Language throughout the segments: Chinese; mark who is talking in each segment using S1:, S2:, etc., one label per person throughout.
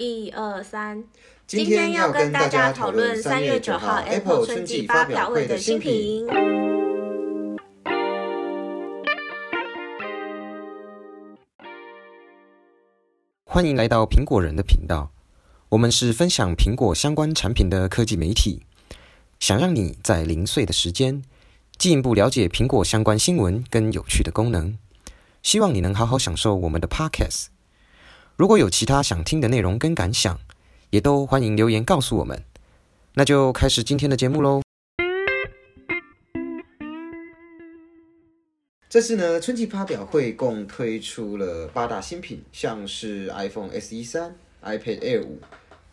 S1: 一二三，
S2: 今天要跟大家讨论三月九号 Apple 春季发表会的新品。
S3: 欢迎来到苹果人的频道，我们是分享苹果相关产品的科技媒体，想让你在零碎的时间进一步了解苹果相关新闻跟有趣的功能。希望你能好好享受我们的 Podcast。如果有其他想听的内容跟感想，也都欢迎留言告诉我们。那就开始今天的节目喽。
S2: 这次呢，春季发表会共推出了八大新品，像是 iPhone SE 三、iPad Air 五、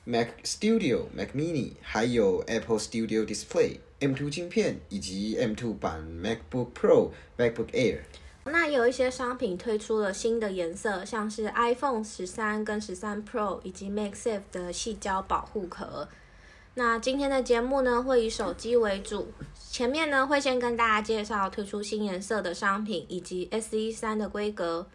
S2: Mac Studio、Mac Mini，还有 Apple Studio Display M2 晶片以及 M2 版 MacBook Pro、MacBook Air。
S1: 那有一些商品推出了新的颜色，像是 iPhone 十三跟十三 Pro 以及 MagSafe 的细胶保护壳。那今天的节目呢，会以手机为主，前面呢会先跟大家介绍推出新颜色的商品以及 SE 三的规格。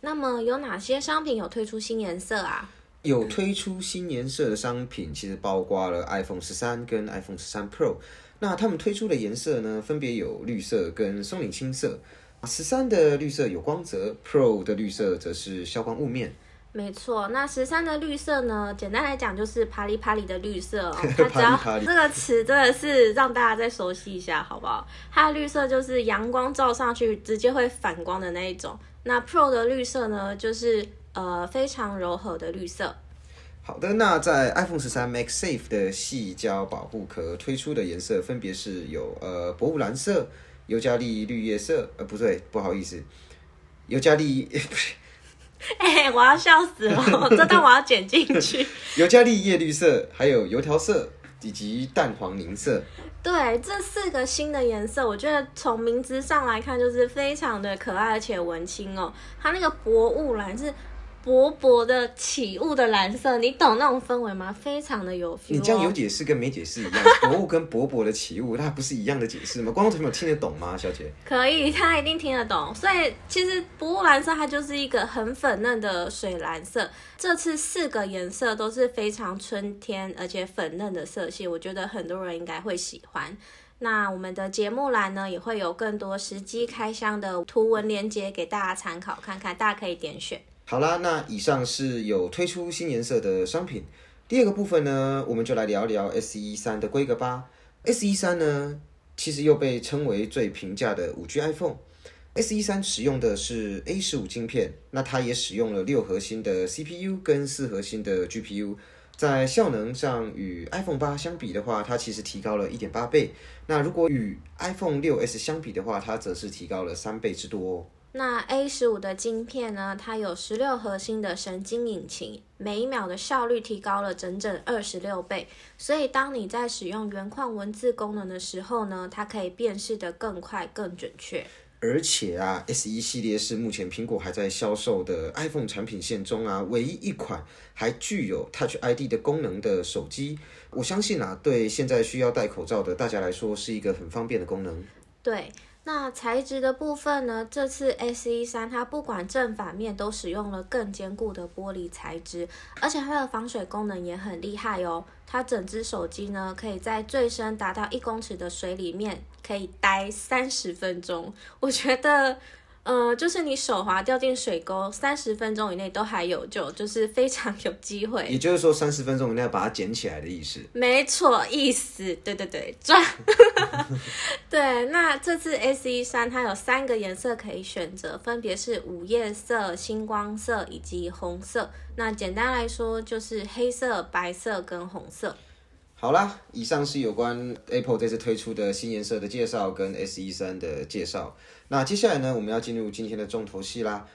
S1: 那么有哪些商品有推出新颜色啊？
S2: 有推出新颜色的商品，其实包括了 iPhone 十三跟 iPhone 十三 Pro。那他们推出的颜色呢，分别有绿色跟松岭青色。十三的绿色有光泽，Pro 的绿色则是消光雾面。
S1: 没错，那十三的绿色呢？简单来讲就是啪里啪里的绿色哦。它只要这个词真的是让大家再熟悉一下，好不好？它的绿色就是阳光照上去直接会反光的那一种。那 Pro 的绿色呢，就是呃非常柔和的绿色。
S2: 好的，那在 iPhone 十三 Max Safe 的细胶保护壳推出的颜色分别是有呃薄雾蓝色。尤加利绿叶色，呃，不对，不好意思，尤加利 不是，
S1: 哎，我要笑死了，这段我要剪进去。
S2: 尤加利叶绿色，还有油条色以及淡黄银色。
S1: 对，这四个新的颜色，我觉得从名字上来看，就是非常的可爱而且文青哦。它那个薄雾蓝是。薄薄的起雾的蓝色，你懂那种氛围吗？非常的有 feel。
S2: 你这样有解释跟没解释一样，薄雾跟薄薄的起雾，它不是一样的解释吗？观众朋友听得懂吗，小姐？
S1: 可以，他一定听得懂。所以其实薄雾蓝色它就是一个很粉嫩的水蓝色。这次四个颜色都是非常春天而且粉嫩的色系，我觉得很多人应该会喜欢。那我们的节目栏呢也会有更多实机开箱的图文链接给大家参考看看，大家可以点选。
S2: 好啦，那以上是有推出新颜色的商品。第二个部分呢，我们就来聊聊 S E 三的规格吧。S E 三呢，其实又被称为最平价的五 G iPhone。S E 三使用的是 A 十五晶片，那它也使用了六核心的 CPU 跟四核心的 GPU，在效能上与 iPhone 八相比的话，它其实提高了一点八倍。那如果与 iPhone 六 S 相比的话，它则是提高了三倍之多。
S1: 那 A 十五的晶片呢？它有十六核心的神经引擎，每一秒的效率提高了整整二十六倍。所以当你在使用原矿文字功能的时候呢，它可以辨识的更快、更准确。
S2: 而且啊，S e 系列是目前苹果还在销售的 iPhone 产品线中啊，唯一一款还具有 Touch ID 的功能的手机。我相信啊，对现在需要戴口罩的大家来说，是一个很方便的功能。
S1: 对。那材质的部分呢？这次 S E 三它不管正反面都使用了更坚固的玻璃材质，而且它的防水功能也很厉害哦。它整只手机呢，可以在最深达到一公尺的水里面可以待三十分钟，我觉得。呃，就是你手滑掉进水沟，三十分钟以内都还有救，就是非常有机会。
S2: 也就是说，三十分钟以内把它捡起来的意思。
S1: 没错，意思，对对对，抓。对，那这次 S E 三它有三个颜色可以选择，分别是午夜色、星光色以及红色。那简单来说，就是黑色、白色跟红色。
S2: 好啦，以上是有关 Apple 这次推出的新颜色的介绍跟 S E 三的介绍。那接下来呢，我们要进入今天的重头戏啦。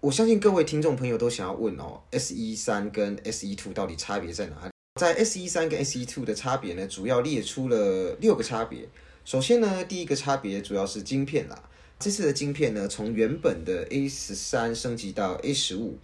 S2: 我相信各位听众朋友都想要问哦，S E 三跟 S E two 到底差别在哪里？在 S E 三跟 S E two 的差别呢，主要列出了六个差别。首先呢，第一个差别主要是晶片啦。这次的晶片呢，从原本的 A 十三升级到 A 十五。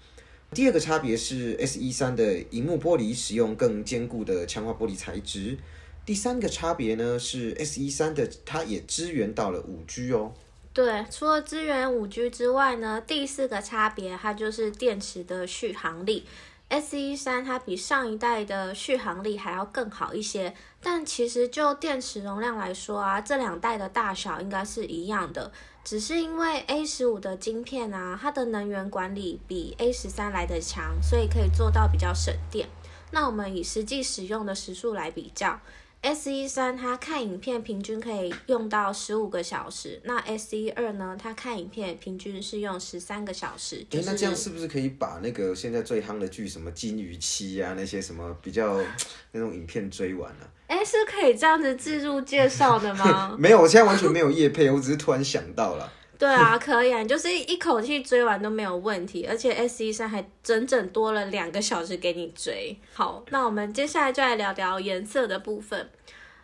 S2: 第二个差别是 S E 三的荧幕玻璃使用更坚固的强化玻璃材质。第三个差别呢是 S E 三的它也支援到了五 G 哦。
S1: 对，除了支援五 G 之外呢，第四个差别它就是电池的续航力。S 一三它比上一代的续航力还要更好一些，但其实就电池容量来说啊，这两代的大小应该是一样的，只是因为 A 十五的晶片啊，它的能源管理比 A 十三来的强，所以可以做到比较省电。那我们以实际使用的时数来比较。S 一三它看影片平均可以用到十五个小时，那 S 一二呢？它看影片平均是用十三个小时。
S2: 哎，那这样是不是可以把那个现在最夯的剧什么《金鱼期》啊，那些什么比较那种影片追完了？
S1: 哎，是可以这样子自助介绍的吗？
S2: 没有，我现在完全没有夜配，我只是突然想到了。
S1: 对啊，可以啊，就是一口气追完都没有问题，而且 S 一三还整整多了两个小时给你追。好，那我们接下来就来聊聊颜色的部分。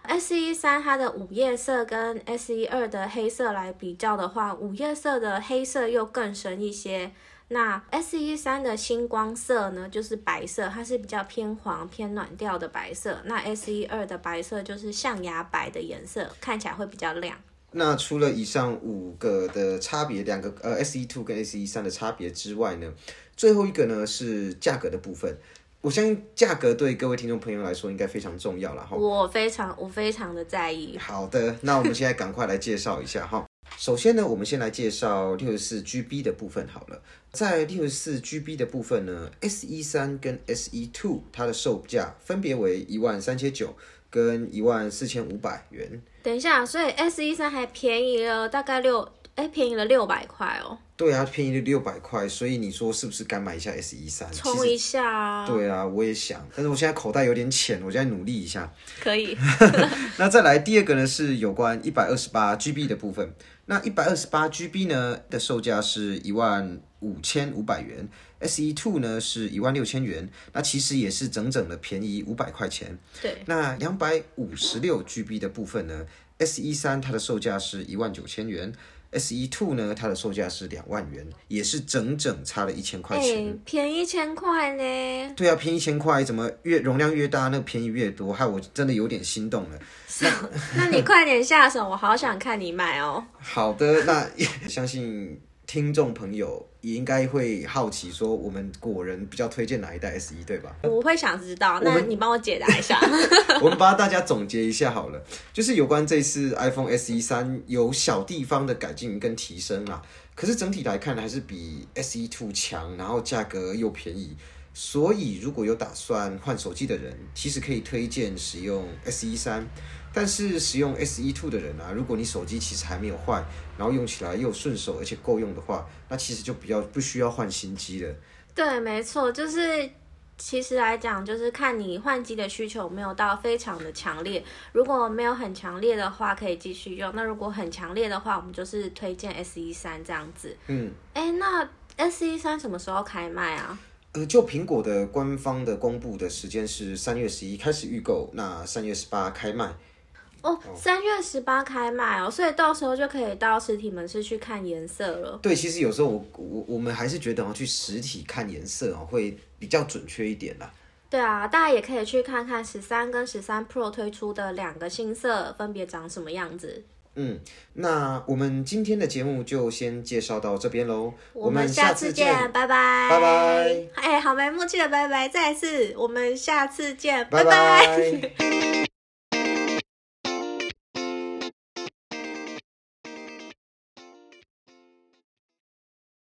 S1: S 一三它的午夜色跟 S 一二的黑色来比较的话，午夜色的黑色又更深一些。那 S 一三的星光色呢，就是白色，它是比较偏黄、偏暖调的白色。那 S 一二的白色就是象牙白的颜色，看起来会比较亮。
S2: 那除了以上五个的差别，两个呃 S E two 跟 S E 三的差别之外呢，最后一个呢是价格的部分。我相信价格对各位听众朋友来说应该非常重要了哈。
S1: 我非常我非常的在意。
S2: 好的，那我们现在赶快来介绍一下哈。首先呢，我们先来介绍六十四 G B 的部分好了。在六十四 G B 的部分呢，S E 三跟 S E two 它的售价分别为一万三千九跟一万四千五百元。
S1: 等一下，所以 S 一三还便宜了大概六，哎，便宜了六百块哦。
S2: 对啊，便宜了六百块，所以你说是不是该买一下 S 一三？
S1: 冲一下啊！
S2: 对啊，我也想，但是我现在口袋有点浅，我现在努力一下。
S1: 可以。
S2: 那再来第二个呢，是有关一百二十八 GB 的部分。那一百二十八 GB 呢的售价是一万五千五百元，S E two 呢是一万六千元，那其实也是整整的便宜五百块钱。
S1: 对。
S2: 那两百五十六 GB 的部分呢，S E 三它的售价是一万九千元。S E two 呢，它的售价是两万元，也是整整差了一千块钱，
S1: 便宜一千块呢？
S2: 对啊，便宜一千块，怎么越容量越大，那个便宜越多，害我真的有点心动了。
S1: 那那你快点下手，我好想看你买哦。
S2: 好的，那相信。听众朋友也应该会好奇，说我们果仁比较推荐哪一代 S e 对吧？
S1: 我会想知道，那你帮我解答一下。
S2: 我们帮大家总结一下好了，就是有关这次 iPhone S e 三有小地方的改进跟提升啊，可是整体来看还是比 S e Two 强，然后价格又便宜，所以如果有打算换手机的人，其实可以推荐使用 S e 三。但是使用 S E Two 的人啊，如果你手机其实还没有坏，然后用起来又顺手而且够用的话，那其实就比较不需要换新机了。
S1: 对，没错，就是其实来讲，就是看你换机的需求没有到非常的强烈。如果没有很强烈的话，可以继续用；那如果很强烈的话，我们就是推荐 S E 三这样子。嗯，哎，那 S E 三什么时候开卖啊？
S2: 呃，就苹果的官方的公布的时间是三月十一开始预购，那三月十八开卖。
S1: 哦，三月十八开卖哦，所以到时候就可以到实体门市去看颜色了。
S2: 对，其实有时候我我我们还是觉得哦，去实体看颜色哦会比较准确一点啦。
S1: 对啊，大家也可以去看看十三跟十三 Pro 推出的两个新色分别长什么样子。
S2: 嗯，那我们今天的节目就先介绍到这边喽。
S1: 我们下次见，拜拜，
S2: 拜拜。
S1: 哎，好没默契的拜拜，再次，我们下次见，拜拜。